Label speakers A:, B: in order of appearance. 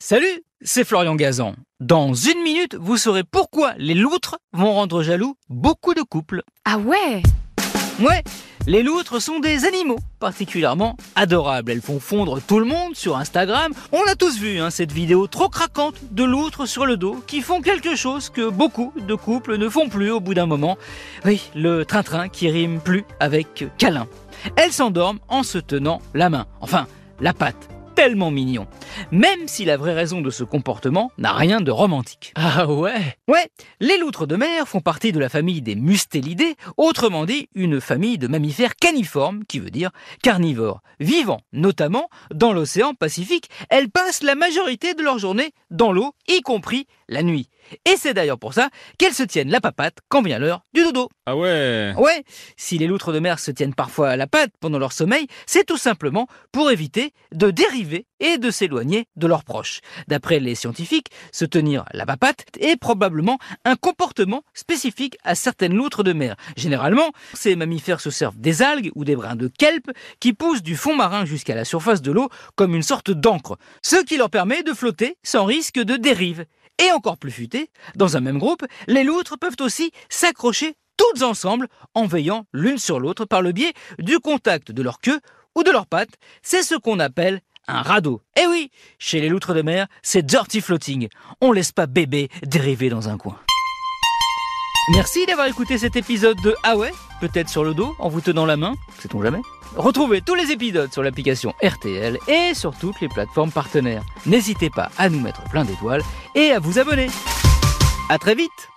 A: Salut, c'est Florian Gazan. Dans une minute, vous saurez pourquoi les loutres vont rendre jaloux beaucoup de couples.
B: Ah ouais?
A: Ouais, les loutres sont des animaux particulièrement adorables. Elles font fondre tout le monde sur Instagram. On a tous vu hein, cette vidéo trop craquante de loutres sur le dos qui font quelque chose que beaucoup de couples ne font plus au bout d'un moment. Oui, le train-train qui rime plus avec câlin. Elles s'endorment en se tenant la main. Enfin, la patte tellement mignon. Même si la vraie raison de ce comportement n'a rien de romantique.
C: Ah ouais?
A: Ouais, les loutres de mer font partie de la famille des mustélidés, autrement dit une famille de mammifères caniformes, qui veut dire carnivores. Vivant notamment dans l'océan Pacifique, elles passent la majorité de leur journée dans l'eau, y compris la nuit. Et c'est d'ailleurs pour ça qu'elles se tiennent la papate quand vient l'heure du dodo.
C: Ah ouais
A: Ouais, si les loutres de mer se tiennent parfois la patte pendant leur sommeil, c'est tout simplement pour éviter de dériver et de de leurs proches. D'après les scientifiques, se tenir la papate est probablement un comportement spécifique à certaines loutres de mer. Généralement, ces mammifères se servent des algues ou des brins de kelp qui poussent du fond marin jusqu'à la surface de l'eau comme une sorte d'encre, ce qui leur permet de flotter sans risque de dérive. Et encore plus futé, dans un même groupe, les loutres peuvent aussi s'accrocher toutes ensemble en veillant l'une sur l'autre par le biais du contact de leur queue ou de leurs pattes. C'est ce qu'on appelle un radeau. Eh oui, chez les loutres de mer, c'est dirty floating. On laisse pas bébé dériver dans un coin. Merci d'avoir écouté cet épisode de Ah ouais, peut-être sur le dos, en vous tenant la main, sait-on jamais Retrouvez tous les épisodes sur l'application RTL et sur toutes les plateformes partenaires. N'hésitez pas à nous mettre plein d'étoiles et à vous abonner. À très vite